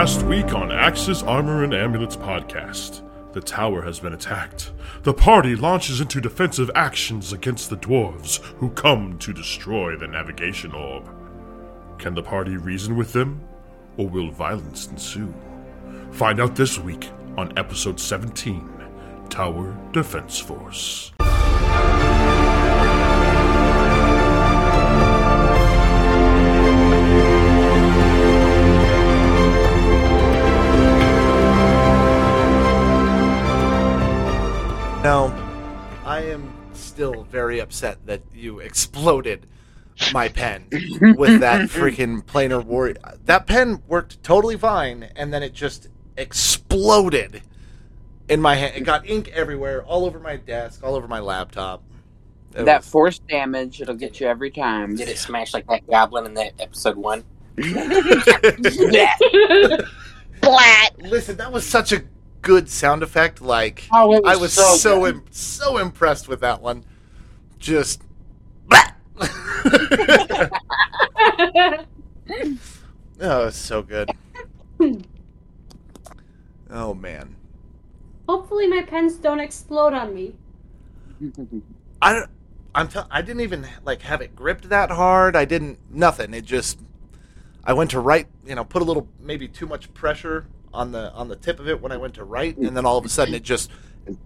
Last week on Axes Armor and Amulets podcast, the tower has been attacked. The party launches into defensive actions against the dwarves who come to destroy the navigation orb. Can the party reason with them, or will violence ensue? Find out this week on episode 17 Tower Defense Force. Still very upset that you exploded my pen with that freaking planar warrior. That pen worked totally fine, and then it just exploded in my hand. It got ink everywhere, all over my desk, all over my laptop. It that was- force damage, it'll get you every time. Did it smash like that goblin in that episode one? Splat. Listen, that was such a good sound effect. Like Oh, was I was so so im- so impressed with that one. Just. Oh, it's so good. oh man, Hopefully my pens don't explode on me. I don't. I'm. T- I didn't even like have it gripped that hard. I didn't. Nothing. It just. I went to write. You know, put a little maybe too much pressure on the on the tip of it when I went to write, and then all of a sudden it just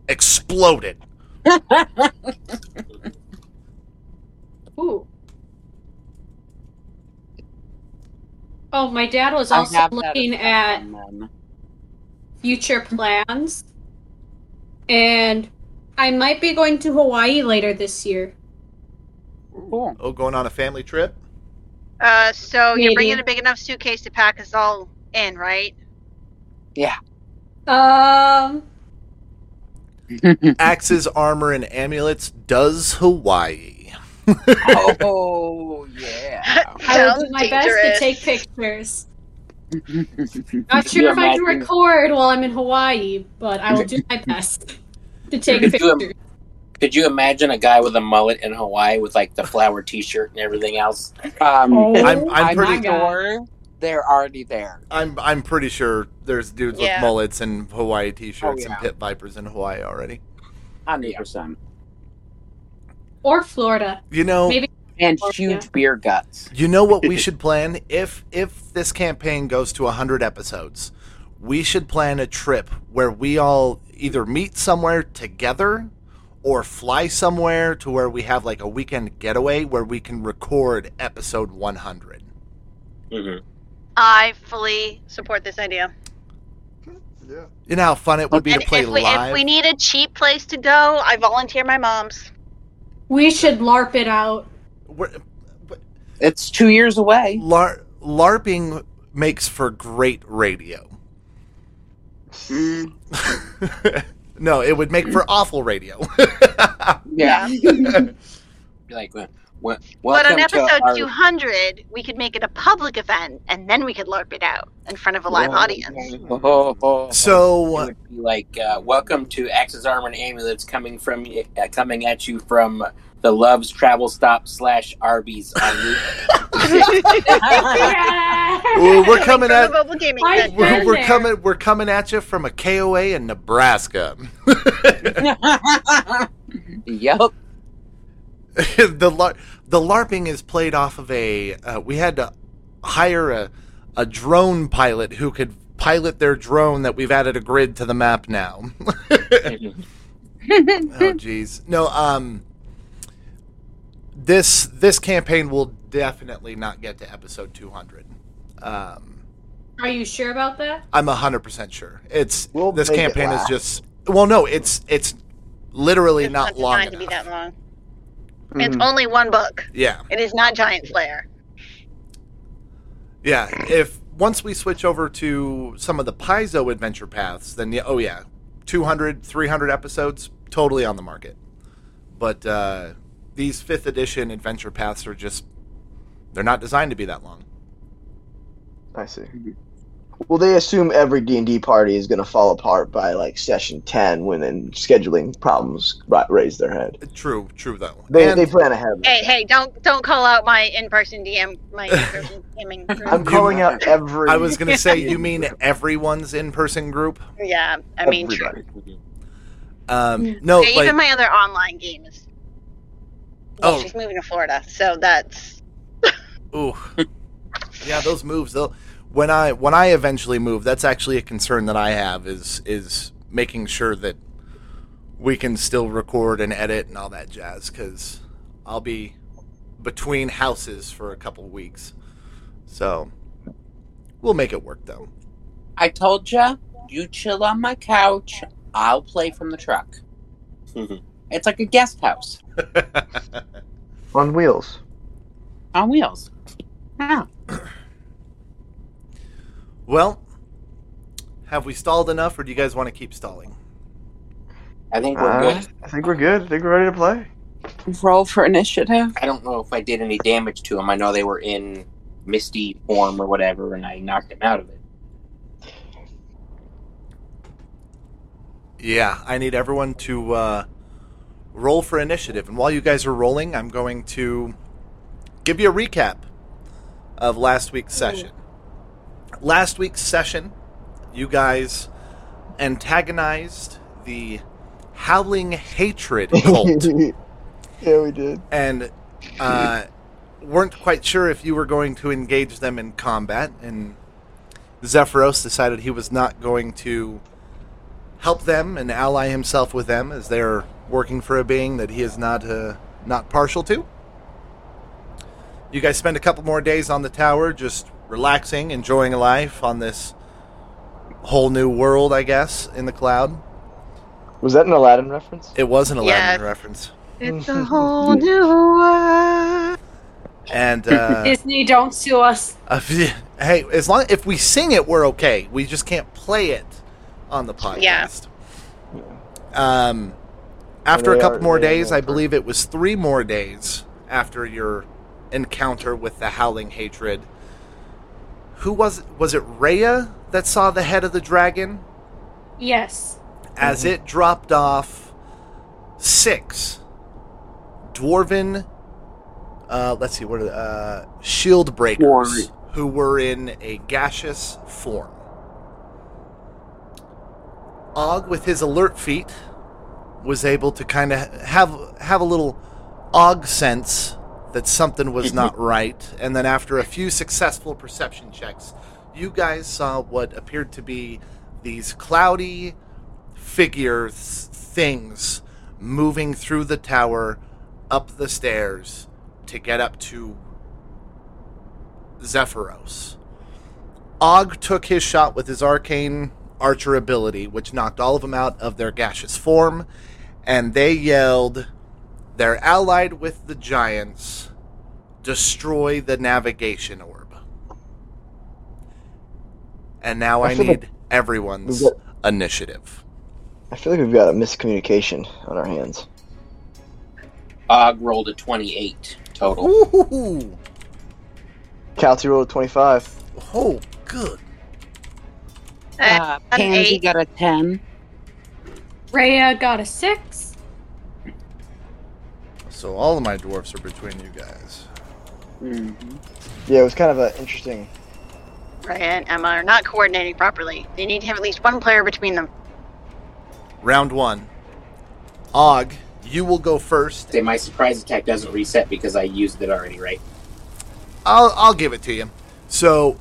exploded. Ooh. Oh, my dad was also looking at future plans. And I might be going to Hawaii later this year. Cool. Oh, going on a family trip. Uh, so you're bringing a big enough suitcase to pack us all in, right? Yeah. Um, Axes, armor, and amulets does Hawaii. Oh yeah. I will do my dangerous. best to take pictures. Not Could sure if I can record while I'm in Hawaii, but I will do my best to take Could you- pictures. Could you imagine a guy with a mullet in Hawaii with like the flower T-shirt and everything else? Um, Oh, I'm- I'm I'm pretty- sure they're already there. I'm I'm pretty sure there's dudes Yeah. with mullets and Hawaii t-shirts Oh, and pit vipers in Hawaii already. Hundred percent. Or Florida. You know, Maybe. And huge beer guts. you know what we should plan if if this campaign goes to 100 episodes. We should plan a trip where we all either meet somewhere together or fly somewhere to where we have like a weekend getaway where we can record episode 100. hmm I fully support this idea. Yeah. You know how fun it would be And to play if we, live. if we need a cheap place to go, I volunteer my mom's. We should LARP it out. We're- It's two years away. Lar- LARPing makes for great radio. Mm, no, it would make for awful radio. yeah. Be like, well, well, But on episode our- 200, we could make it a public event, and then we could LARP it out in front of a live Whoa. audience. Oh, oh, It so, would be like, uh, welcome to Axes, Armor and Amulets, coming from uh, coming at you from the Love's Travel Stop slash Arby's on Well, we're coming at- the mobile gaming I- center. we're, we're coming we're coming at you from a KOA in Nebraska. yep. the lar- the LARPing is played off of a uh, we had to hire a a drone pilot who could pilot their drone that we've added a grid to the map now. oh jeez. No, um this this campaign will definitely not get to episode 200. Um Are you sure about that? I'm 100% sure. It's We'll this campaign is just well no, it's it's literally It's not long designed to be that long. It's Mhm. only one book. Yeah. It is not Giant Slayer. Yeah, if once we switch over to some of the Paizo adventure paths, then yeah, oh yeah, 200, 300 episodes, totally on the market. But uh, these fifth edition adventure paths are just, they're not designed to be that long. I see. Well, they assume every D and D party is going to fall apart by like session ten when then scheduling problems ri- raise their head. True, true though. They, And they plan ahead. Hey, hey, don't don't call out my in-person DM, my in-person DMing group. I'm calling out every. I was gonna say, you mean everyone's in-person group? yeah, I mean, true. Um, no, Yeah, like even my other online games. Well, Oh. she's moving to Florida, so that's Ooh. yeah, those moves though. When I when I eventually move, that's actually a concern that I have is is making sure that we can still record and edit and all that jazz cuz I'll be between houses for a couple weeks. So we'll make it work though. I told ya, you chill on my couch. I'll play from the truck. it's like a guest house on wheels. on wheels. Yeah. well, have we stalled enough or do you guys want to keep stalling? I think we're Uh, good. I think we're good. I think we're ready to play. Roll for initiative. I don't know if I did any damage to them. I know they were in misty form or whatever, and I knocked them out of it. Yeah, I need everyone to uh, roll for initiative. And while you guys are rolling, I'm going to give you a recap of last week's session. Last week's session, you guys antagonized the Howling Hatred cult yeah, we did. and uh, weren't quite sure if you were going to engage them in combat. And Zephyros decided he was not going to help them and ally himself with them as they're working for a being that he is not uh, not partial to. You guys spend a couple more days on the tower, just relaxing, enjoying life on this whole new world, I guess, in the cloud. Was that an Aladdin reference? It was an Aladdin Yeah. reference, it's a whole new world. and uh, Disney, don't sue us. Uh, hey, as long if we sing it, we're okay. We just can't play it on the podcast. Um, after a couple are- more they are days, I believe it was three more days after your encounter with the howling hatred. Who was was it? Rhea that saw the head of the dragon Yes. as it dropped off six dwarven. Uh, let's see, what are the, uh, shield breakers Warrior. who were in a gaseous form. Og, with his alert feet was able to kind of have have a little Og sense that something was not right, and then after a few successful perception checks, you guys saw what appeared to be these cloudy figures, things moving through the tower, up the stairs to get up to Zephyros. Og took his shot with his arcane archer ability, which knocked all of them out of their gaseous form, and they yelled, They're allied with the giants, destroy the navigation orb. And now I I, feel like need everyone's we've initiative. I feel like we've got a miscommunication on our hands. Og rolled a 28 total. Ooh, Calty rolled a 25. oh, good. Uh, an Pansy got a 10. Rhea got a six. So all of my dwarfs are between you guys. Mm-hmm. Yeah, it was kind of an interesting. Rhea and Emma are not coordinating properly. They need to have at least one player between them. Round one. Og, you will go first. Say my surprise attack doesn't reset because I used it already, right? I'll I'll give it to you. So,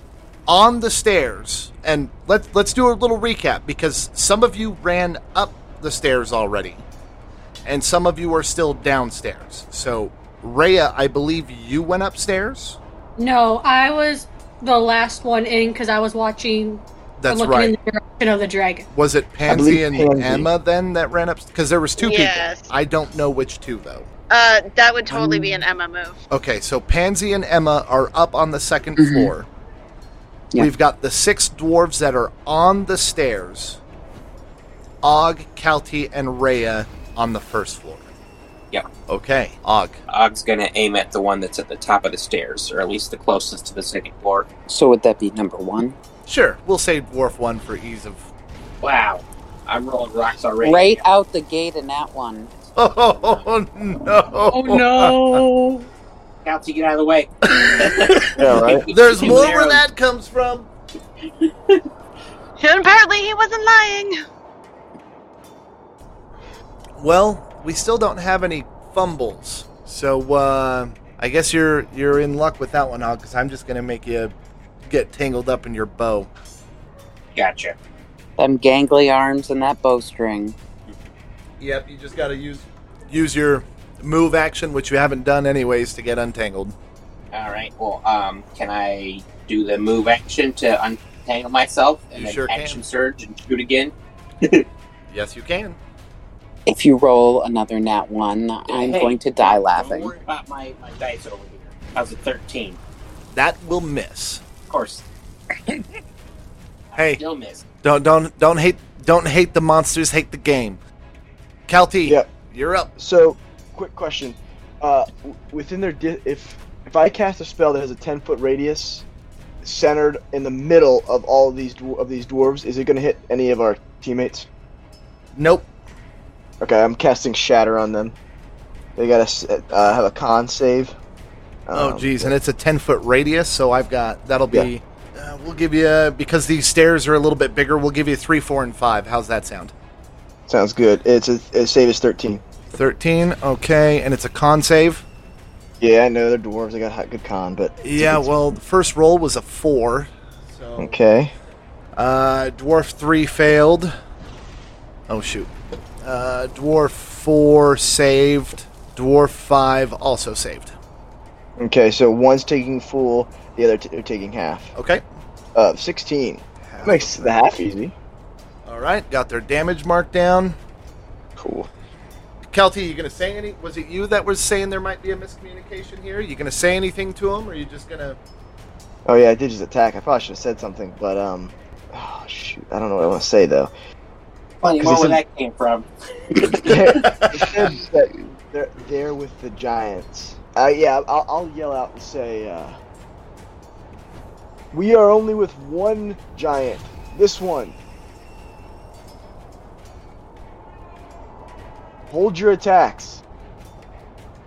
on the stairs, and let's let's do a little recap because some of you ran up the stairs already, and some of you are still downstairs. So, Rhea, I believe you went upstairs. No, I was the last one in because I was watching, That's looking right. in the direction of the dragon. Was it Pansy and Pansy. Emma then that ran up? Because there was two Yes. people. I don't know which two though. Uh, that would totally be an Emma move. Okay, so Pansy and Emma are up on the 2nd Mhm. floor. Yeah. We've got the six dwarves that are on the stairs. Og, Calty, and Rhea on the first floor. Yeah. Okay, Og. Og's gonna aim at the one that's at the top of the stairs, or at least the closest to the second floor. So would that be number one? Sure, we'll say dwarf one for ease of. Wow. I'm rolling rocks already. Right out the gate in that one. Oh no! Oh no! Calty, get out of the way. Yeah, right. There's more where that comes from. And apparently he wasn't lying. Well, we still don't have any fumbles, so uh, I guess you're you're in luck with that one, Hog. Because I'm just gonna make you get tangled up in your bow. Gotcha. Them gangly arms and that bowstring. Yep, you just gotta use use your move action, which you haven't done anyways, to get untangled. All right. Well, um, can I do the move action to untangle myself and You then sure can. action surge and shoot again? Yes, you can. If you roll another nat one, I'm Hey, going to die Don't laughing. worry about my, my dice over here. How's a 13? That will miss. Of course. Hey, Still miss. don't don't don't hate don't hate the monsters, hate the game. Calty, Yep. you're up. So, quick question: uh, within their di- if if I cast a spell that has a ten foot radius, centered in the middle of all of these dwar- of these dwarves, is it going to hit any of our teammates? Nope. Okay, I'm casting Shatter on them. They got to uh, have a con save. Oh, Um, geez, and it's a ten foot radius, so I've got that'll be. Uh, we'll give you because these stairs are a little bit bigger. We'll give you three, four, and five. How's that sound? Sounds good. It's a, a save is thirteen. Thirteen, okay, and it's a con save. Yeah, I know they're dwarves. They got hot, good con, but Yeah, good- well, the first roll was a four. So, Okay. uh, dwarf three failed. Oh shoot. Uh, dwarf four saved. Dwarf five also saved. Okay, so one's taking full, the other two are taking half. Okay. Uh, sixteen makes the half easy. All right, got their damage marked down. Cool. Kelty, you gonna say any? Was it you that was saying there might be a miscommunication here? You gonna say anything to him, or you just gonna? Oh yeah, I did just attack. I probably should have said something, but um, oh shoot, I don't know what I want to say though. Funny where it's that came from. They're- it that they're they're with the giants. Uh, yeah, I'll, I'll yell out and say, uh, "We are only with one giant. This one. Hold your attacks."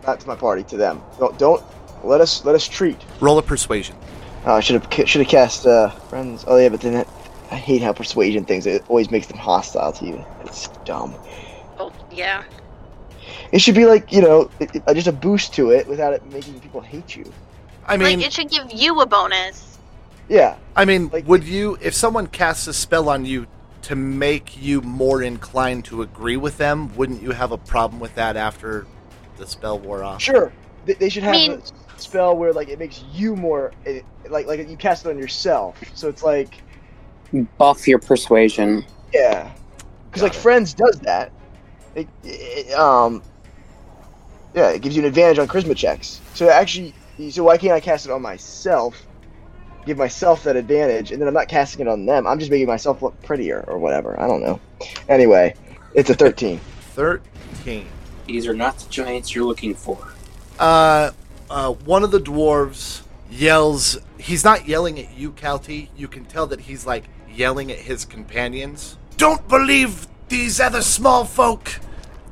Not to my party, to them. Don't don't let us let us treat. Roll a persuasion. Oh, I should have should have cast uh, friends. Oh yeah, but then it, I hate how persuasion things. It always makes them hostile to you. It's dumb. Oh, yeah. It should be like you know, it, it- just a boost to it without it making people hate you. I mean, like, it should give you a bonus. Yeah, I mean, like- would you, if someone casts a spell on you to make you more inclined to agree with them, wouldn't you have a problem with that after the spell wore off? sure. They, they should have mean- a spell where like it makes you more eh, like like you cast it on yourself. So it's like Buff your persuasion. yeah, because like it. friends does that. It, it, um, yeah, it gives you an advantage on charisma checks. So actually, so why can't I cast it on myself? Give myself that advantage, and then I'm not casting it on them. I'm just making myself look prettier or whatever. I don't know. Anyway, it's a 13. Thirteen. These are not the giants you're looking for. Uh, uh, one of the dwarves yells. He's not yelling at you, Calty. You can tell that he's like yelling at his companions. Don't believe these other small folk.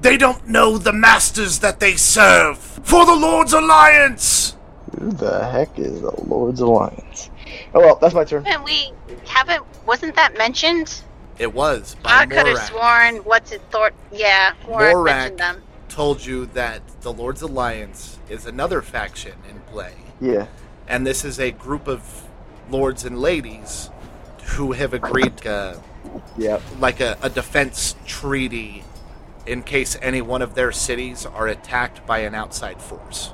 They don't know the masters that they serve. For the Lord's Alliance. Who the heck is the Lord's Alliance? Oh well, that's my turn. And we haven't. Wasn't that mentioned? It was by I could have sworn. What's it? Thor. Yeah, Morak Morak. mentioned them. Told you that the Lord's Alliance is another faction in play. Yeah. and this is a group of lords and ladies who have agreed uh, Yep. like a, a defense treaty in case any one of their cities are attacked by an outside force.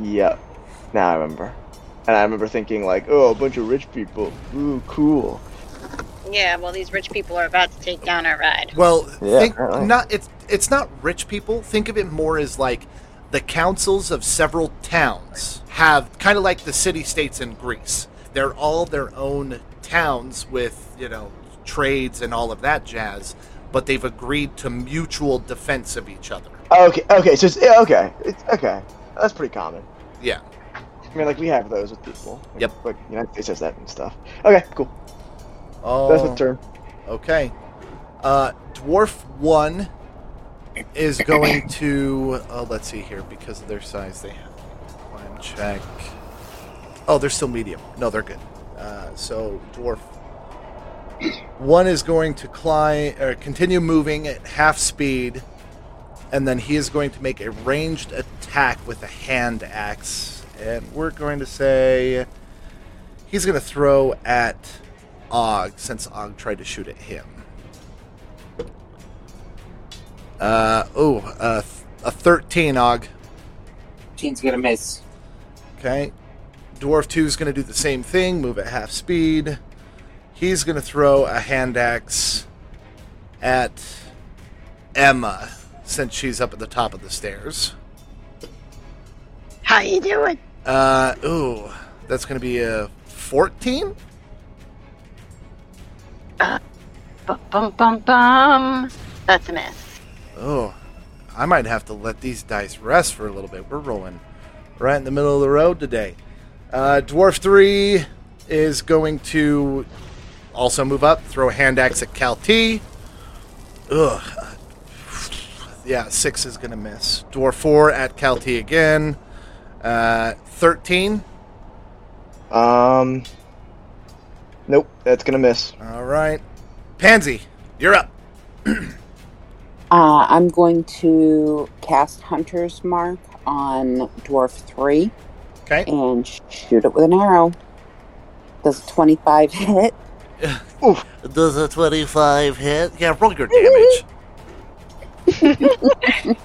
Yep. Now I remember. And I remember thinking like, oh, a bunch of rich people. Ooh, cool. Yeah. Well, these rich people are about to take down our ride. Well, Yeah, think apparently. not it's it's not rich people. Think of it more as like the councils of several towns have kind of like the city states in Greece. They're all their own towns with, you know, trades and all of that jazz, but they've agreed to mutual defense of each other. Okay. Okay. So it's yeah, okay. It's okay. That's pretty common. Yeah. I mean, like we have those with people. Like, Yep. Like United States has that and stuff. Okay, cool. Oh, That's the turn. Okay. Uh, dwarf one is going to. Oh, let's see here. Because of their size, they have climb check. Oh, they're still medium. No, they're good. Uh, so dwarf one is going to climb or continue moving at half speed, and then he is going to make a ranged attack with a hand axe, and we're going to say he's going to throw at Og since Og tried to shoot at him. Uh oh, uh, a thirteen Og. Team's gonna miss. Okay, Dwarf two is going to do the same thing, move at half speed. He's going to throw a hand axe at Emma since she's up at the top of the stairs. How you doing? Uh, ooh, that's going to be a fourteen. Bum bum bum bum. That's a miss. Oh, I might have to let these dice rest for a little bit. We're rolling right in the middle of the road today. Uh, Dwarf 3 is going to also move up, throw a hand axe at Calty. Ugh. Yeah, 6 is going to miss. Dwarf 4 at Calty again. Uh, 13. Um. Nope, that's gonna miss. All right. Pansy, you're up. Uh, I'm going to cast Hunter's Mark on Dwarf 3 Okay. and shoot it with an arrow. Does a 25 hit? Does a 25 hit? Yeah, roll your damage.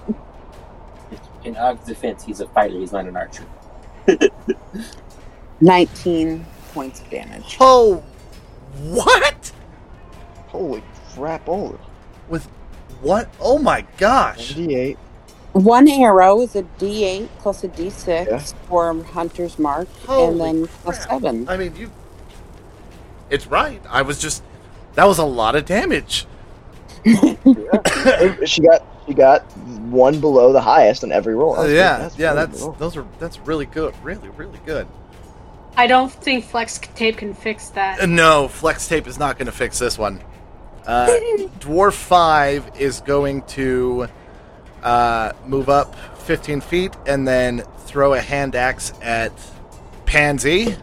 In Og's defense, he's a fighter. He's not an archer. 19 points of damage. Oh, what? Holy crap! Holy With what? Oh my gosh. 98. One arrow is a d8 plus a d6 Yeah. for Hunter's Mark, Holy and then plus crap. 7. I mean, you. It's right. I was just. That was a lot of damage. she got she got one below the highest on every roll. Uh, That's yeah, good. yeah. really That's good. those are that's really good. Really, really good. I don't think flex tape can fix Uh, that. No, flex tape is not going to fix this one. Uh, Dwarf five is going to uh, move up 15 feet and then throw a hand axe at Pansy.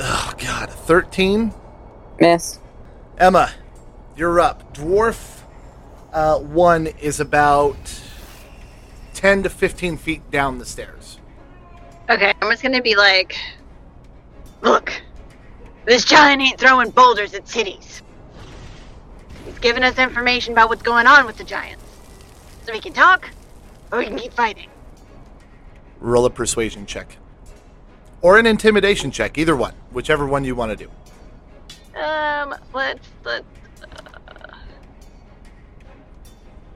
Oh God, 13. Miss. Emma, you're up. Dwarf uh, one is about 10 to 15 feet down the stairs. Okay, I'm just gonna be like, look, this giant ain't throwing boulders at cities. He's giving us information about what's going on with the giants. So we can talk, or we can keep fighting. Roll a persuasion check. Or an intimidation check, either one. Whichever one you want to do. Um, let's let's.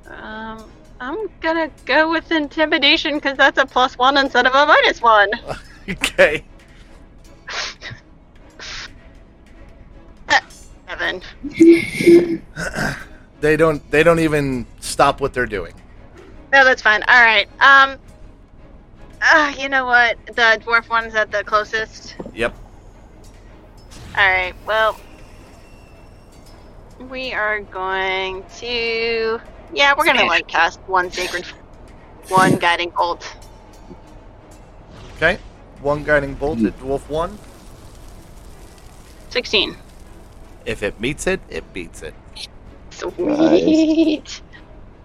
Uh, um, I'm gonna go with intimidation because that's a plus one instead of a minus one. Okay. Seven. They don't they don't even stop what they're doing. No, that's fine. All right. Um. Uh, you know what? The dwarf one's at the closest. Yep. All right. Well, we are going to. Yeah, we're gonna like cast one sacred, one guiding bolt. Okay. One guiding bolt at dwarf one. Sixteen. If it meets it, it beats it. Sweet.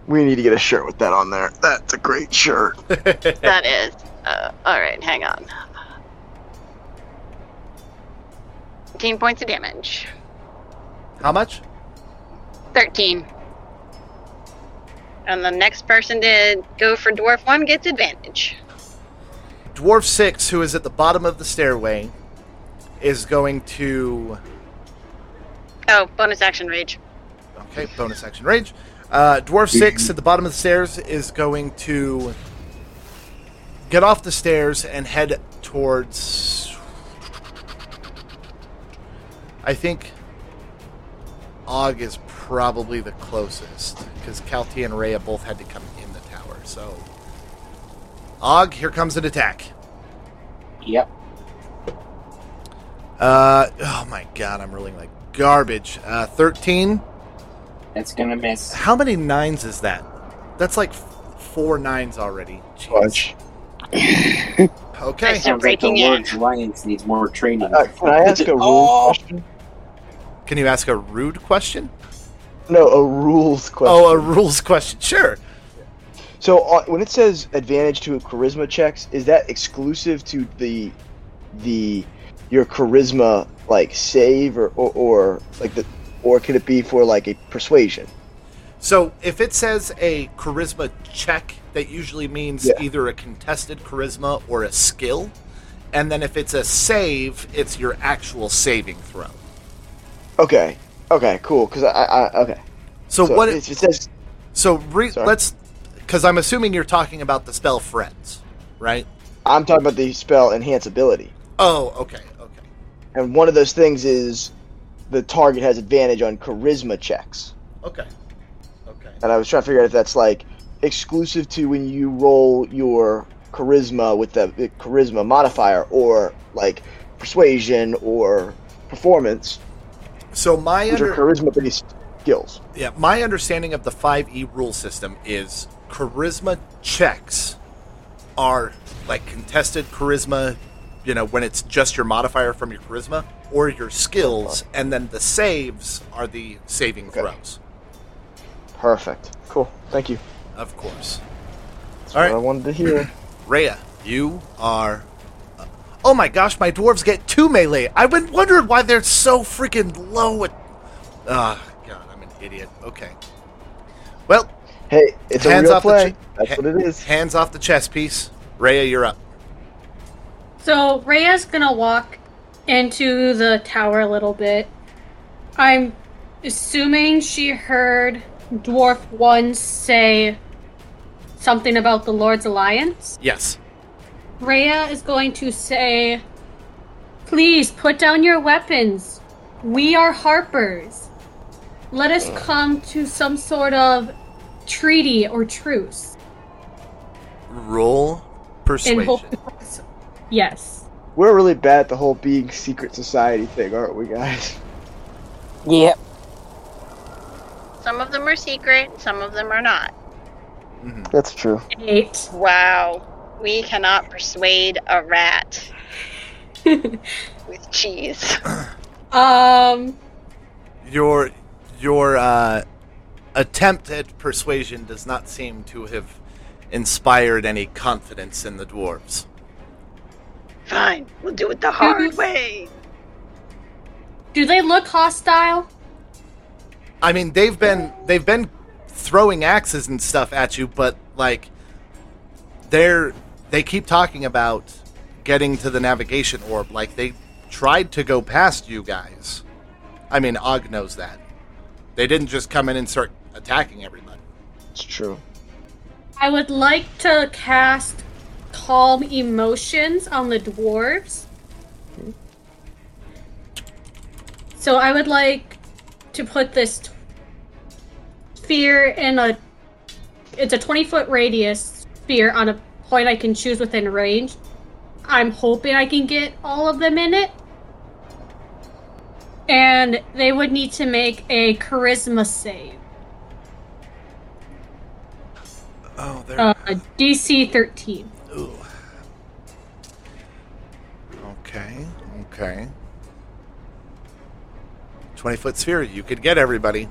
We need to get a shirt with that on there. That's a great shirt. that is. Uh, all right. Hang on. Fifteen points of damage. How much? Thirteen. And the next person to go for dwarf one gets advantage. Dwarf six, who is at the bottom of the stairway, is going to Oh, bonus action rage. Okay, bonus action rage. Uh, Dwarf 6 at the bottom of the stairs is going to get off the stairs and head towards. I think Og is probably the closest because Calty and Rhea both had to come in the tower. So, Og, here comes an attack. Yep. Uh, oh my god, I'm rolling like garbage. Uh, 13. That's gonna miss. How many nines is that? That's like four nines already. Jeez. Bunch. Okay. Still Sounds like the breaking it. Lord's Alliance needs more training. Uh, can I ask a rule Oh. question? Can you ask a rude question? No, a rules question. Oh, a rules question. Sure. So uh, when it says advantage to charisma checks, is that exclusive to the the your charisma like save or or, or like the or could it be for like a persuasion? So if it says a charisma check, that usually means Yeah. either a contested charisma or a skill. And then if it's a save, it's your actual saving throw. Okay. Okay. Cool. Because I, I okay. So, what? if it says so re- let's, because I'm assuming you're talking about the spell friends, right? I'm talking about the spell enhance ability, Oh, okay, okay. and one of those things is the target has advantage on charisma checks. Okay. Okay. And I was trying to figure out if that's like exclusive to when you roll your charisma with the, the charisma modifier, or like persuasion or performance, So my under- charisma based skills. yeah, my understanding of the 5e rule system is charisma checks are like contested charisma, you know, when it's just your modifier from your charisma or your skills and then the saves are the saving Okay. throws. Perfect. Cool. Thank you. Of course. That's All what right. I wanted to hear. Rhea, you are. uh, oh my gosh, my dwarves get two melee. I've been wondering why they're so freaking low at. Ah, God, I'm an idiot. Okay. Well, Hey, it's a Hands real off the play. chi- That's ha- what it is. hands off the chess piece. Rhea, you're up. So Rhea's gonna walk into the tower a little bit. I'm assuming she heard Dwarf One say something about the Lord's Alliance. Yes. Rhea is going to say, Please put down your weapons. We are Harpers. Let us come to some sort of treaty or truce. Roll persuasion. hope. Yes. We're really bad at the whole being secret society thing, aren't we, guys? Yep. Some of them are secret, some of them are not. Mhm. That's true. Eight. Wow. We cannot persuade a rat with cheese. um. Your your uh, attempt at persuasion does not seem to have inspired any confidence in the dwarves. Fine, we'll do it the hard way. Do they look hostile? I mean, they've been they've been throwing axes and stuff at you, but like they're they keep talking about getting to the navigation orb. Like they tried to go past you guys. I mean, Og knows that. They didn't just come in and start attacking everybody. It's true. I would like to cast Calm Emotions on the dwarves. So I would like to put this t- sphere in a. It's a 20 foot radius sphere on a point I can choose within range. I'm hoping I can get all of them in it. And they would need to make a charisma save. Oh, they're Uh, DC 13. Okay, okay. 20 foot sphere, you could get everybody.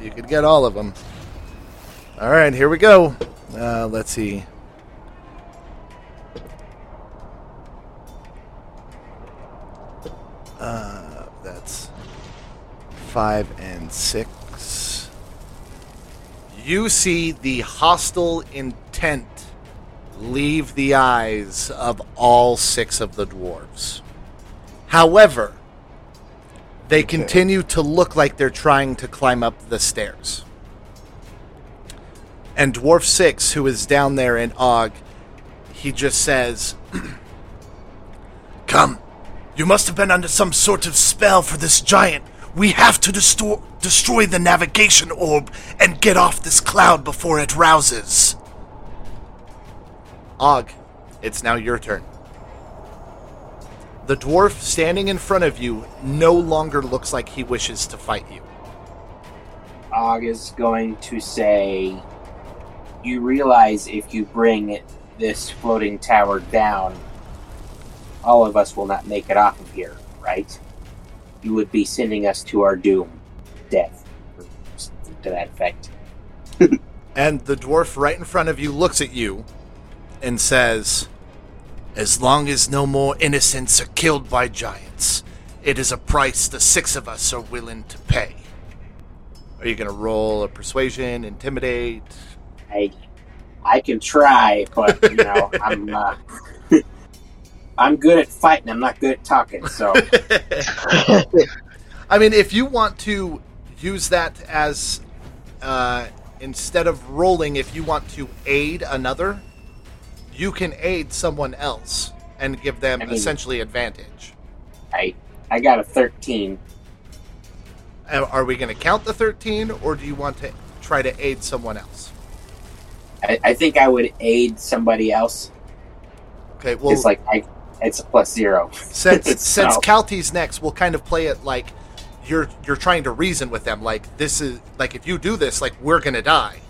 You could get all of them. All right, here we go. Uh, let's see. Uh, that's five and six. You see the hostile intent leave the eyes of all six of the dwarves. However, they Okay. continue to look like they're trying to climb up the stairs. And Dwarf 6, who is down there in Og, he just says, Come, you must have been under some sort of spell for this giant. We have to destroy, destroy the navigation orb and get off this cloud before it rouses. Og, it's now your turn. The dwarf standing in front of you no longer looks like he wishes to fight you. Og is going to say, You realize if you bring this floating tower down, all of us will not make it off of here, right? You would be sending us to our doom, death, or something to that effect. And the dwarf right in front of you looks at you and says, As long as no more innocents are killed by giants, it is a price the six of us are willing to pay. Are you going to roll a persuasion, intimidate? I, I can try, but you know, I'm, uh, I'm good at fighting. I'm not good at talking. So I mean, if you want to use that as uh, instead of rolling, if you want to aid another, you can aid someone else and give them I mean- essentially advantage. I, I got a 13. Uh, Are we going to count the 13 or do you want to try to aid someone else? I, I think I would aid somebody else. Okay, well, it's like I, it's a plus zero. since since Calty's next, we'll kind of play it like you're you're trying to reason with them like this is like if you do this like we're going to die.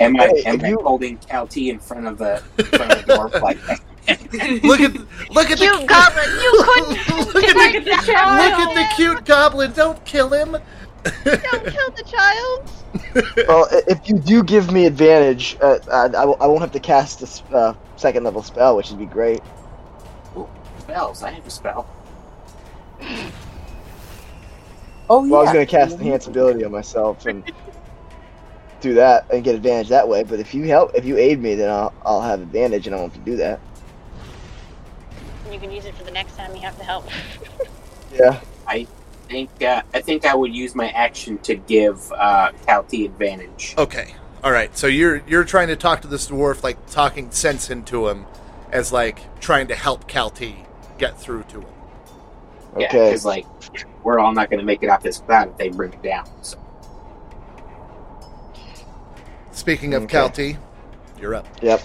Am I Hey, am if I you- holding Calty in front of the in front of the dwarf like Look at look at Cute the goblin, you couldn't look at Look the at the child. Look at the cute goblin! Don't kill him. don't kill the child. well, if you do give me advantage, uh, I, I won't- I won't have to cast a s- uh, second level spell, which would be great. spells? I have a spell. Oh Well, I was going to cast the enhance ability on myself and do that and get advantage that way. But if you help, if you aid me, then I'll I'll have advantage, and I won't have to do that. You can use it for the next time you have to help. Yeah. I think uh, I think I would use my action to give uh, Calty advantage. Okay. All right. So you're you're trying to talk to this dwarf, like talking sense into him, as like trying to help Calty get through to him. Yeah, Okay. because like we're all not going to make it off this cloud if they bring it down. So Speaking of Okay. Calty, you're up. Yep.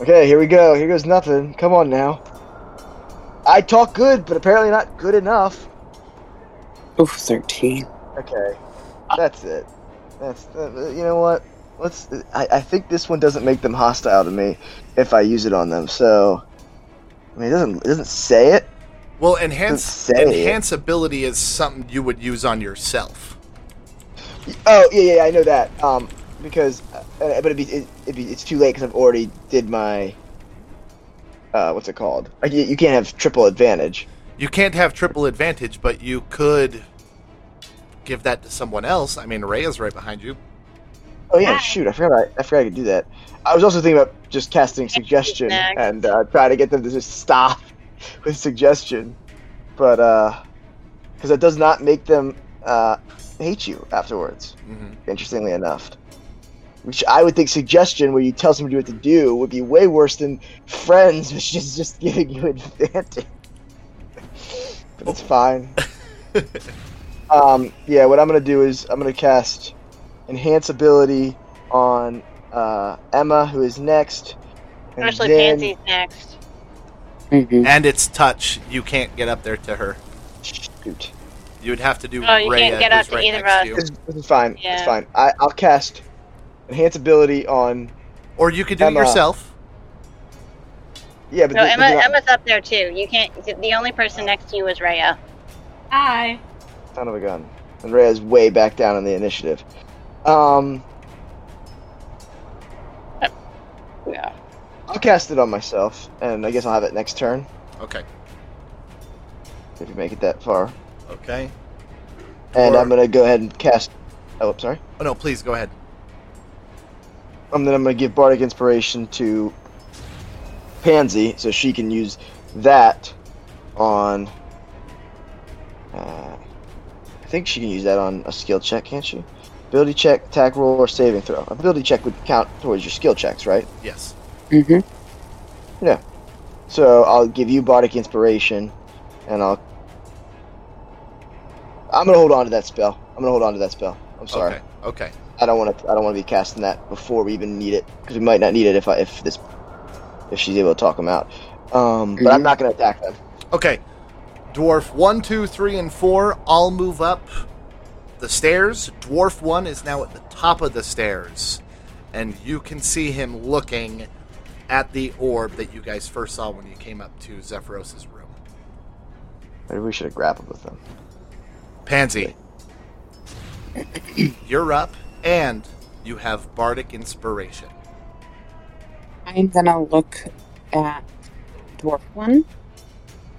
Okay, here we go. Here goes nothing. Come on now. I talk good, but apparently not good enough. Oof, 13. Okay, that's it. That's uh, you know what? Let's. I, I think this one doesn't make them hostile to me if I use it on them. So, I mean, it doesn't it doesn't say it. Well, enhance Doesn't it. enhance ability is something you would use on yourself. Oh yeah, yeah, yeah, I know that. Um, because uh, but it'd be, it, it'd be it's too late because I've already did my. Uh, what's it called? Like you, you can't have triple advantage. You can't have triple advantage, but you could give that to someone else. I mean, Ray is right behind you. Oh yeah, shoot! I forgot. I, I forgot I could do that. I was also thinking about just casting suggestion Next. and uh, try to get them to just stop with suggestion, but uh, because it does not make them uh, hate you afterwards. hmm Interestingly enough, which I would think suggestion, where you tell somebody what to do, would be way worse than friends, which is just giving you advantage. but it's fine. Um, yeah, what I'm gonna do is I'm gonna cast enhance ability on uh, Emma, who is next. and Actually, then- Pansy's next. Mm-hmm. And it's touch. You can't get up there to her. Shoot. You would have to do. Oh, you Rhea, can't get up to right either of next us. to you. This, this is fine. It's fine. I, I'll cast enhance ability on. Or you could do it yourself. Yeah, but No, the- Emma, the- Emma's up there too. You can't. The only person next to you is Rhea. Hi. son of a gun. And Rhea's way back down in the initiative. Um, Yeah. I'll cast it on myself, and I guess I'll have it next turn Okay. if you make it that far. Okay. And Or- I'm gonna go ahead and cast. Oh, sorry. Oh no, please go ahead. And then I'm gonna give Bardic Inspiration to Pansy, so she can use that on. Uh, I think she can use that on a skill check, can't she? Ability check, attack roll, or saving throw. Ability check would count towards your skill checks, right? Yes. Mm-hmm. Yeah. So I'll give you Bardic Inspiration, and I'll. I'm gonna hold on to that spell. I'm gonna hold on to that spell. I'm sorry. Okay. Okay. I don't want to. I don't want to be casting that before we even need it, because we might not need it if I if this if she's able to talk him out. Um, but I'm not going to attack them. Okay. Dwarf one, two, three, and 4 all move up the stairs. Dwarf 1 is now at the top of the stairs. And you can see him looking at the orb that you guys first saw when you came up to Zephyros' room. Maybe we should have grappled with them. Pansy, you're up, and you have Bardic Inspiration. I'm gonna look at Dwarf One,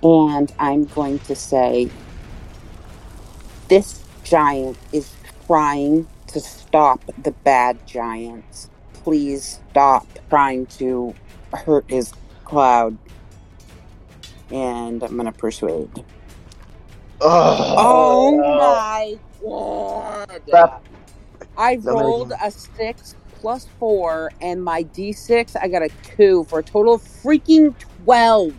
and I'm going to say, this giant is trying to stop the bad giants. Please stop trying to hurt his cloud. And I'm gonna persuade. Oh my god! Crap. I Somebody- rolled a six plus four, and my d6 I got a two for a total of freaking twelve.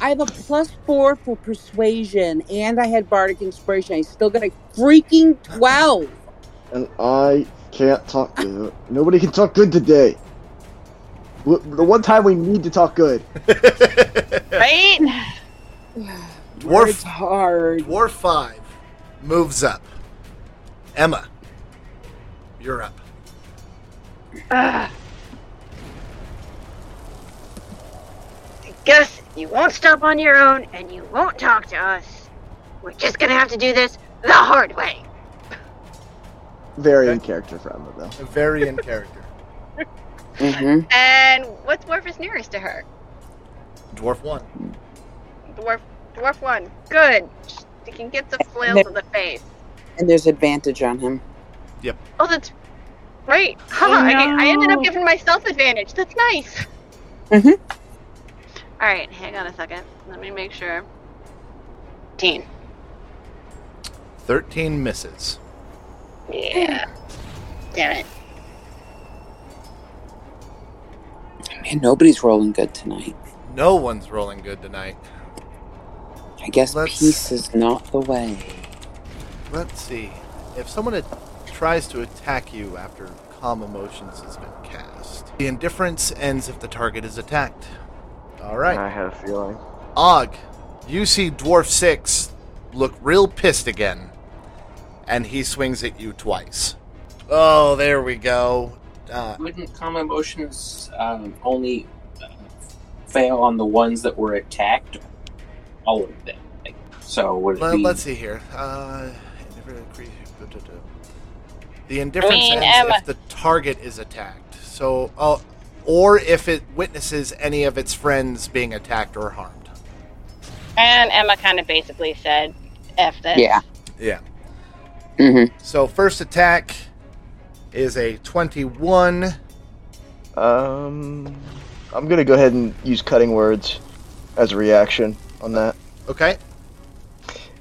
I have a plus four for persuasion, and I had bardic inspiration. I still got a freaking twelve. And I can't talk good. Nobody can talk good today. The one time we need to talk good. Right? Dwarf hard. Dwarf 5 moves up. Emma, you're up. Ugh. Guess you won't stop on your own and you won't talk to us. We're just gonna have to do this the hard way. Very Okay. in character for Emma, though. Very in character. hmm And what dwarf is nearest to her? Dwarf 1. Dwarf dwarf one. Good. He can get the flails to the face. And there's advantage on him. Oh that's right. Haha, I, I ended up giving myself advantage. That's nice. Mhm. Alright, hang on a second. Let me make sure. Teen. 13 misses. Yeah. Damn it. Man, nobody's rolling good tonight. No one's rolling good tonight. I guess Let's- peace is not the way. Let's see. If someone at- tries to attack you after Calm Emotions has been cast, the indifference ends if the target is attacked. Alright. I had a feeling. Og, you see Dwarf 6 look real pissed again, and he swings at you twice. Oh, there we go. Uh, Wouldn't calm emotions um, only uh, fail on the ones that were attacked? All of them. Like, so would it let, be? us see here. Uh, indifferent creature- the indifference mean, ends Emma- if the target is attacked. So, oh, or if it witnesses any of its friends being attacked or harmed. And Emma kind of basically said, F this. Yeah. Yeah. Mm-hmm. So first attack is a twenty-one. Um, I'm gonna go ahead and use cutting words as a reaction on that, Okay.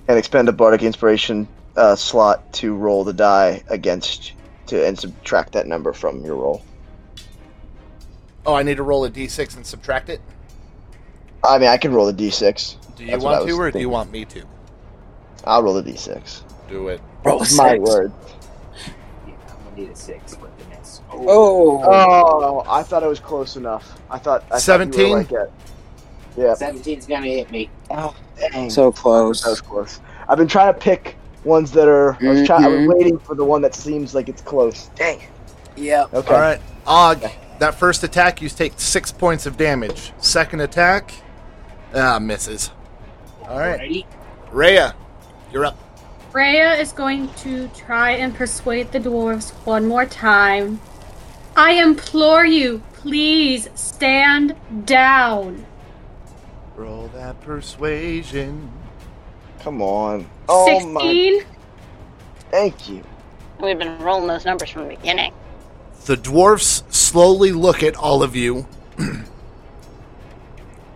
and expend a bardic inspiration uh, slot to roll the die against to and subtract that number from your roll. Oh, I need to roll a d6 and subtract it. I mean, I can roll the d6. Do you That's want to, was or do you want me to? I'll roll the d6. Do it. Roll a It's my six. word. Yeah, I'm gonna need a six for the miss. Oh. Oh, I thought it was close enough. I thought I thought you were 17? like at- yeah, 17's gonna hit me. oh. dang. So close. That was close. I've been trying to pick ones that are. I was, trying, I was Mhm. waiting for the one that seems like it's close. Dang. Yeah. Okay. All right, Og. That first attack, you take six points of damage. Second attack, ah, misses. All right, Alrighty. Rhea, you're up. Freya is going to try and persuade the dwarves one more time. I implore you, please stand down. Roll that persuasion. Come on. Oh my. 16? Thank you. We've been rolling those numbers from the beginning. The dwarfs slowly look at all of you,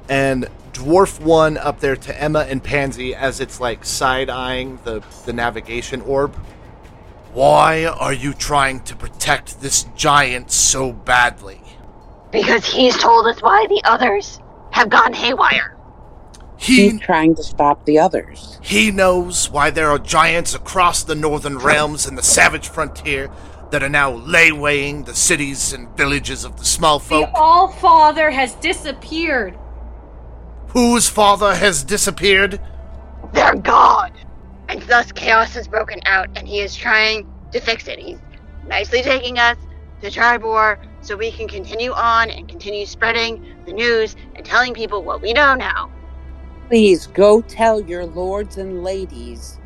and dwarf one up there to Emma and Pansy as it's like side eyeing the the navigation orb. Why are you trying to protect this giant so badly? Because he's told us why the others have gone haywire. He He's trying to stop the others. He knows why there are giants across the northern realms and the savage frontier that are now laywaying the cities and villages of the small folk. The folk. All Father has disappeared. whose father has disappeared? Their god! And thus chaos has broken out, and he is trying to fix it. He's nicely taking us to Triboar so we can continue on and continue spreading the news and telling people what we know now. Please go tell your lords and ladies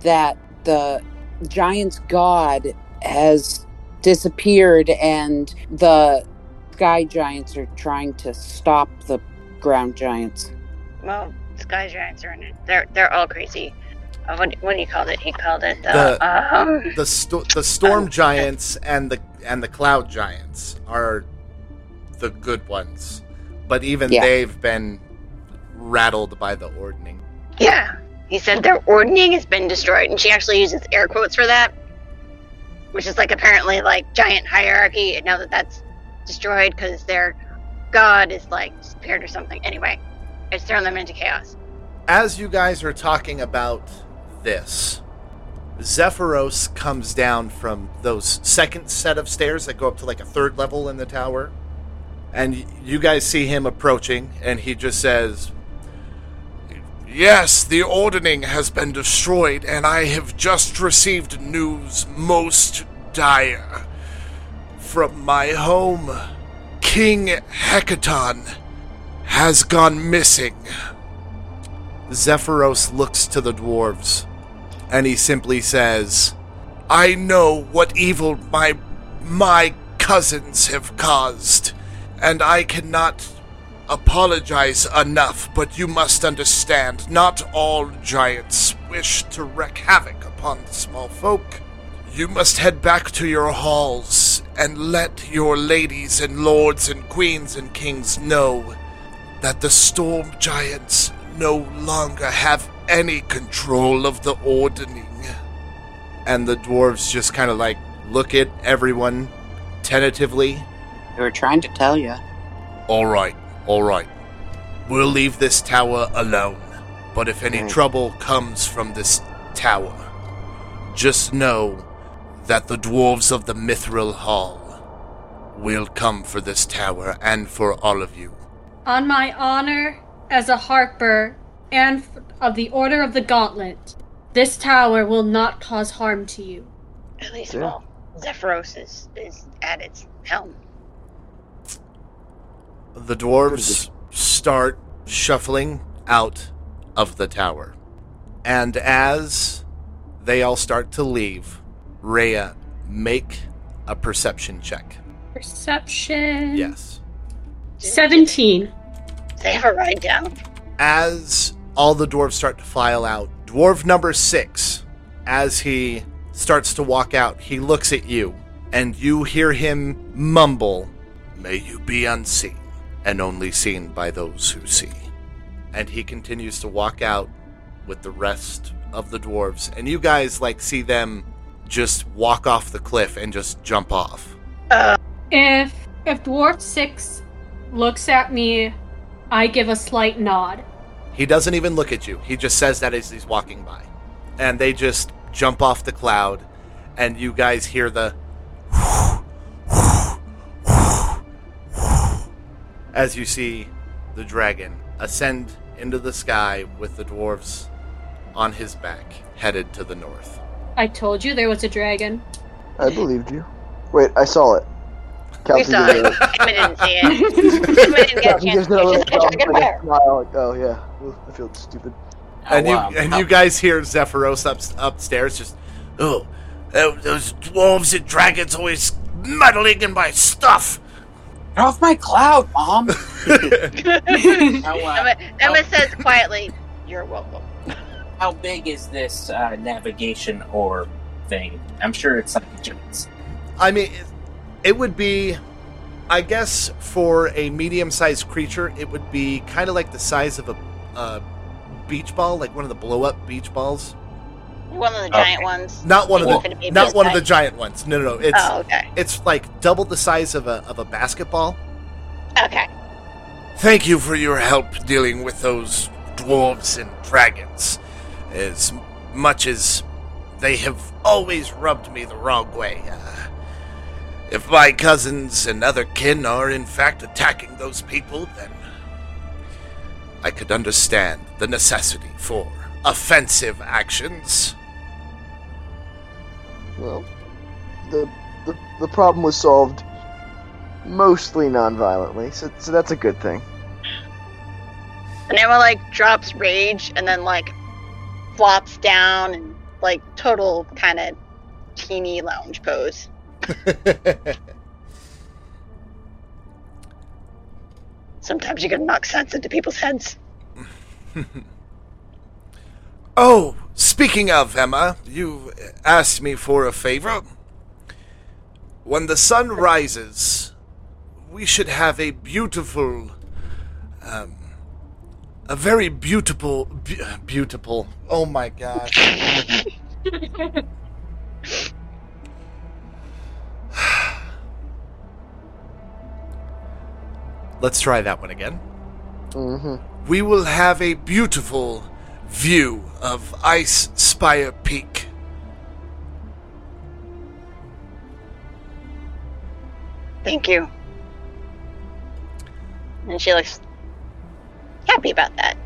that the giant's god has disappeared and the sky giants are trying to stop the ground giants. Well, sky giants are in it. They're they're all crazy. Uh, what what do you call it? He called it the, The- um, The sto- the storm giants and the and the cloud giants are the good ones, but even Yeah. they've been rattled by the ordning. Yeah. He said their ordning has been destroyed, and she actually uses air quotes for that, which is like apparently like giant hierarchy. And now that that's destroyed because their god is like disappeared or something. Anyway, it's thrown them into chaos. As you guys are talking about this, Zephyros comes down from those second set of stairs that go up to like a third level in the tower. And you guys see him approaching, and he just says, Yes, the ordning has been destroyed, and I have just received news most dire. From my home, King Hecaton has gone missing. Zephyros looks to the dwarves and he simply says, I know what evil my my cousins have caused, and I cannot apologize enough, but you must understand, not all giants wish to wreak havoc upon the small folk. You must head back to your halls and let your ladies and lords and queens and kings know that the storm giants no longer have any control of the ordning. And the dwarves just kind of like look at everyone tentatively. They were trying to tell you. All right, all right. We'll leave this tower alone. But if any Mm. trouble comes from this tower, just know that the dwarves of the Mithril Hall will come for this tower and for all of you. On my honor as a harper and of the Order of the Gauntlet, this tower will not cause harm to you. At least, Yeah. well, Zephyros is, is at its helm. The dwarves start shuffling out of the tower. And as they all start to leave, Rhea, make a perception check. Perception. Yes. 17. They have a ride down. As all the dwarves start to file out, dwarf number six, as he starts to walk out, he looks at you, and you hear him mumble, May you be unseen, and only seen by those who see. And he continues to walk out with the rest of the dwarves, and you guys like see them just walk off the cliff and just jump off. Uh, if if Dwarf 6 looks at me, I give a slight nod. He doesn't even look at you. He just says that as he's walking by. And they just jump off the cloud, and you guys hear the as you see the dragon ascend into the sky with the dwarves on his back, headed to the north. I told you there was a dragon. I believed you. Wait, I saw it. We saw did it. it. Emma didn't see it. Emma didn't get a chance gives to me a see little it. Just a dragon like a smile, like, oh yeah, Ooh, I feel stupid. Oh, and you Oh, and you guys hear Zephyros up, upstairs just oh those dwarves and dragons always meddling in my stuff. Get off my cloud, mom. Emma, Emma says quietly, "You're welcome." how big is this uh, navigation orb thing? I'm sure it's like a giant. I mean, it- it would be, I guess, for a medium-sized creature, it would be kind of like the size of a uh, beach ball, like one of the blow-up beach balls. One of the giant ones. Not one of the, for the baby not one of the giant ones. No, no, no. It's Oh, okay. it's like double the size of a of a basketball. Okay. Thank you for your help dealing with those dwarves and dragons. As much as they have always rubbed me the wrong way. Uh, if my cousins and other kin are in fact attacking those people, then I could understand the necessity for offensive actions. Well, the, the the problem was solved mostly non-violently, so so that's a good thing. And Emma like drops rage and then like flops down and like total kind of teeny lounge pose. Sometimes you can knock sense into people's heads. oh, speaking of Emma, you asked me for a favor. When the sun rises, we should have a beautiful, um, a very beautiful, be- beautiful. Oh my god. Let's try that one again. Mm-hmm. We will have a beautiful view of Ice Spire Peak. Thank you. And she looks happy about that.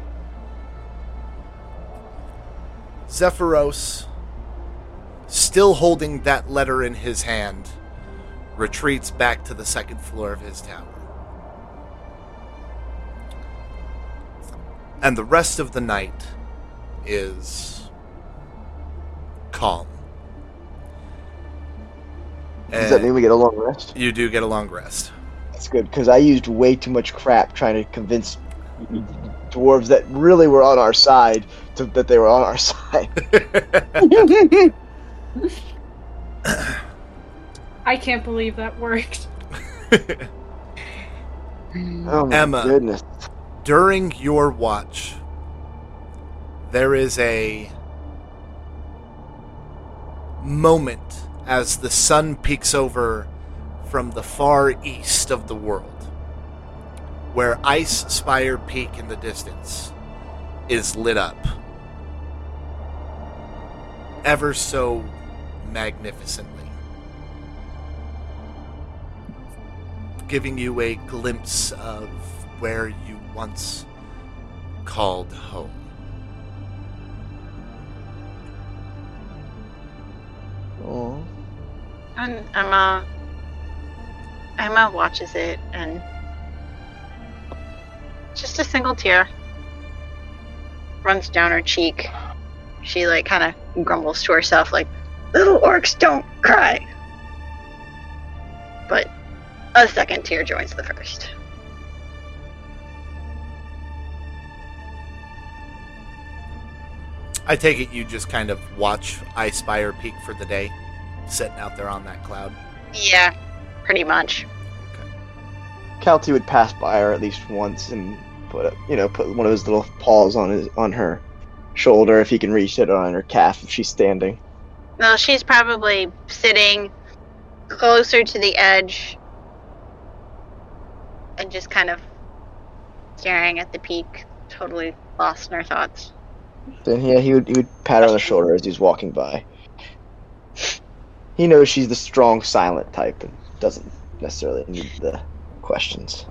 Zephyros, still holding that letter in his hand, retreats back to the second floor of his tower. And the rest of the night is calm. Does that mean we get a long rest? you do get a long rest. That's good because I used way too much crap trying to convince dwarves that really were on our side to, that they were on our side. I can't believe that worked. Oh my Emma. goodness! during your watch, there is a moment as the sun peeks over from the far east of the world, where Ice Spire Peak in the distance is lit up. Ever so magnificently. Giving you a glimpse of where you once called home. Oh, And Emma Emma watches it and just a single tear runs down her cheek. She like kind of grumbles to herself like little orcs don't cry. But a second tear joins the first. I take it you just kind of watch Ice Spire Peak for the day, sitting out there on that cloud. Yeah, pretty much. Calty would pass by her at least once and put a, you know put one of his little paws on his on her shoulder if he can reach it or on her calf if she's standing. Well, she's probably sitting closer to the edge and just kind of staring at the peak, totally lost in her thoughts. Then yeah, he would he would pat her on the shoulder as he's walking by. He knows she's the strong, silent type and doesn't necessarily need the questions.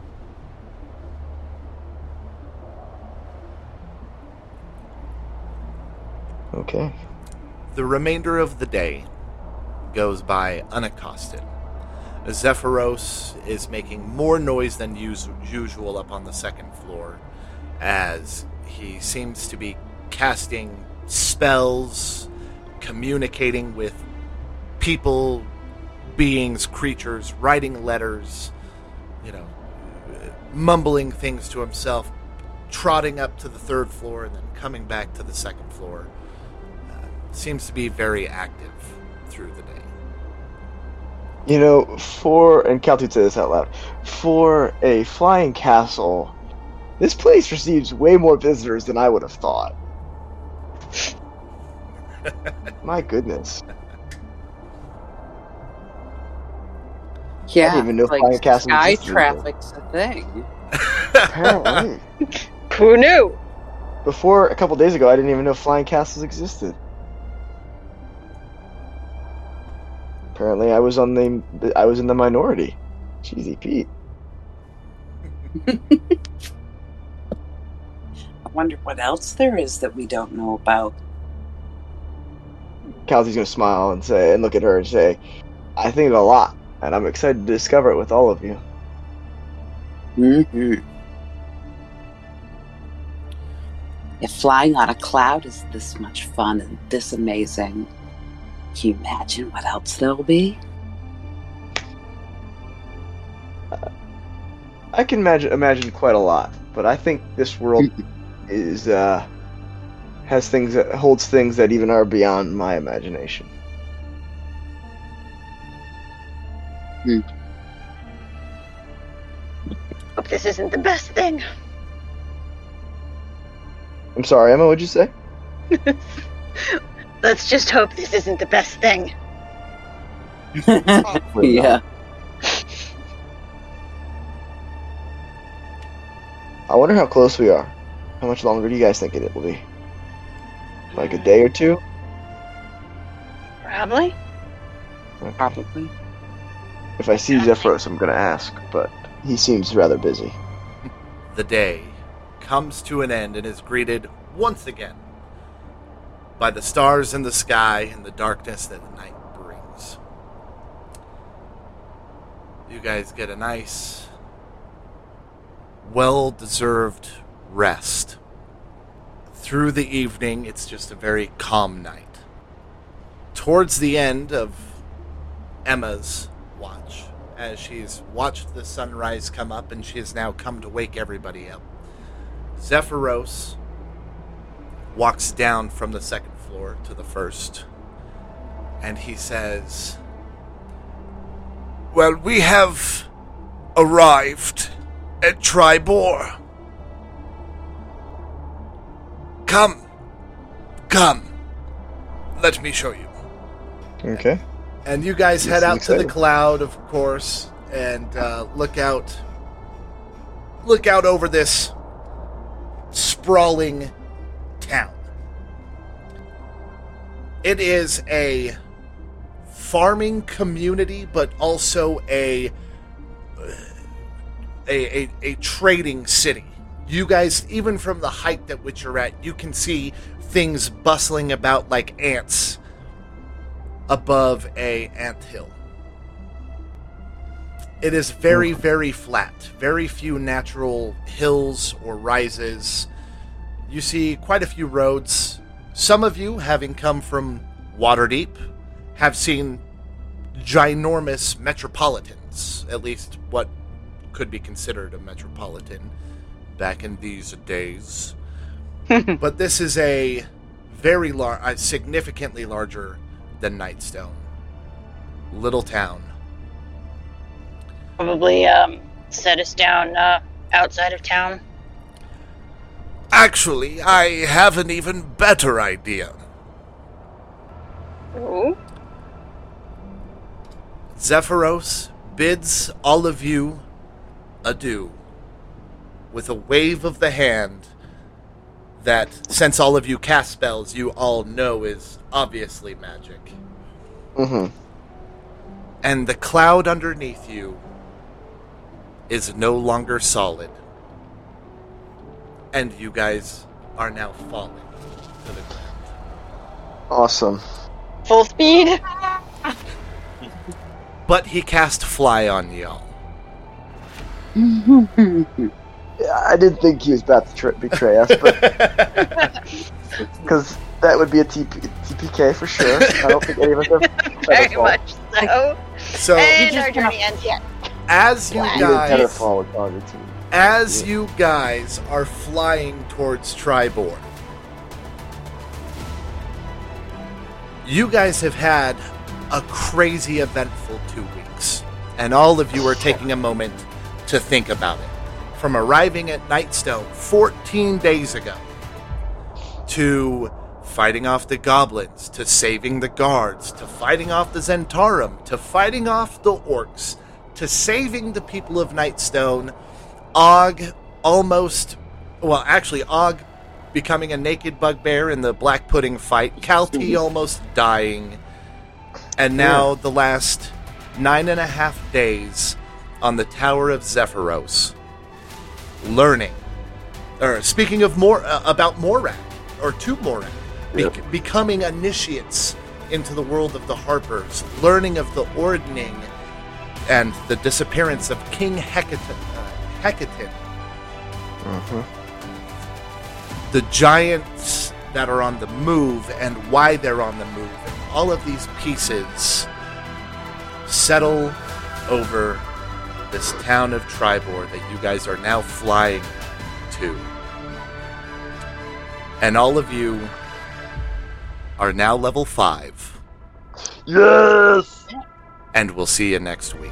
Okay. The remainder of the day goes by unaccosted. Zephyros is making more noise than us- usual up on the second floor as he seems to be casting spells, communicating with people, beings, creatures, writing letters, you know, mumbling things to himself, trotting up to the third floor and then coming back to the second floor. Uh, seems to be very active through the day. You know, for and would say this out loud, for a flying castle, this place receives way more visitors than I would have thought. My goodness. Yeah, even know like Flying castles sky existed. traffic's a thing. Apparently. Who knew? Before a couple days ago, I didn't even know flying castles existed. Apparently, I was on the I was in the minority. Cheesy Pete. I wonder what else there is that we don't know about. Kelsey's gonna smile and say, and look at her and say, "I think a lot, and I'm excited to discover it with all of you." hmm If flying on a cloud is this much fun and this amazing, can you imagine what else there'll be? I can imagine imagine quite a lot, but I think this world is uh has things that holds things that even are beyond my imagination. Hope this isn't the best thing. I'm sorry, Emma. What'd you say? Let's just hope this isn't the best thing. yeah. I wonder how close we are. How much longer do you guys think it will be? Like a day or two? Probably. Okay. Probably. If I see Zephyros, I'm gonna ask, but he seems rather busy. The day comes to an end and is greeted once again by the stars in the sky and the darkness that the night brings. You guys get a nice, well deserved rest. Through the evening, it's just a very calm night. Towards the end of Emma's watch, as she's watched the sunrise come up and she has now come to wake everybody up, Zephyros walks down from the second floor to the first, and he says, Well, we have arrived at Triboar. Come, come, let me show you. Okay. And you guys head out to the cloud, of course, and uh, look out. Look out over this sprawling town. It is a farming community, but also a a, a, a trading city. You guys, even from the height at which you're at, you can see things bustling about like ants above a ant hill. It is very, very flat. Very few natural hills or rises. You see quite a few roads. Some of you, having come from Waterdeep, have seen ginormous metropolitans, at least what could be considered a metropolitan back in these days. but this is a very large, significantly larger than Nightstone. Little town. Probably um, set us down uh, outside of town. Actually, I have an even better idea. Ooh. Zephyros bids all of you adieu with a wave of the hand that, since all of you cast spells, you all know is obviously magic. Mm-hmm. And the cloud underneath you is no longer solid. And you guys are now falling to the ground. Awesome. Full speed. But he cast fly on y'all. Yeah, I didn't think he was about to tr- betray us, but because that would be a TP- TPK for sure. I don't think any of us have. Very Featherfall. much so. So, and just our journey ends here. as you Wow. Guys. Featherfall would target you. As Yeah. you guys are flying towards Triboar, you guys have had a crazy eventful two weeks, and all of you are taking a moment to think about it. From arriving at Nightstone 14 days ago, to fighting off the goblins, to saving the guards, to fighting off the Zhentarim, to fighting off the orcs, to saving the people of Nightstone, Og almost, well, actually, Og becoming a naked bugbear in the black pudding fight, Calty almost dying, and now the last nine and a half days on the Tower of Zephyros, learning or speaking of more uh, about Morag or to Morag, be- becoming initiates into the world of the Harpers, learning of the ordning and the disappearance of King Hecaton, uh, Hecaton Mhm. the giants that are on the move and why they're on the move. And all of these pieces settle over this town of Triboar that you guys are now flying to. And all of you are now level 5. Yes. And we'll see you next week.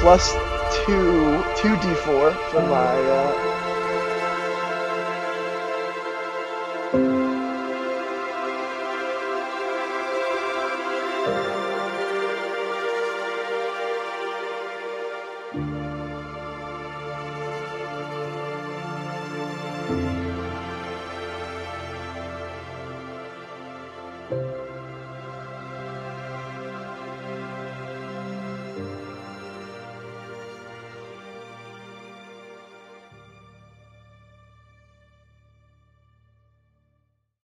Plus two, two d4 for my uh,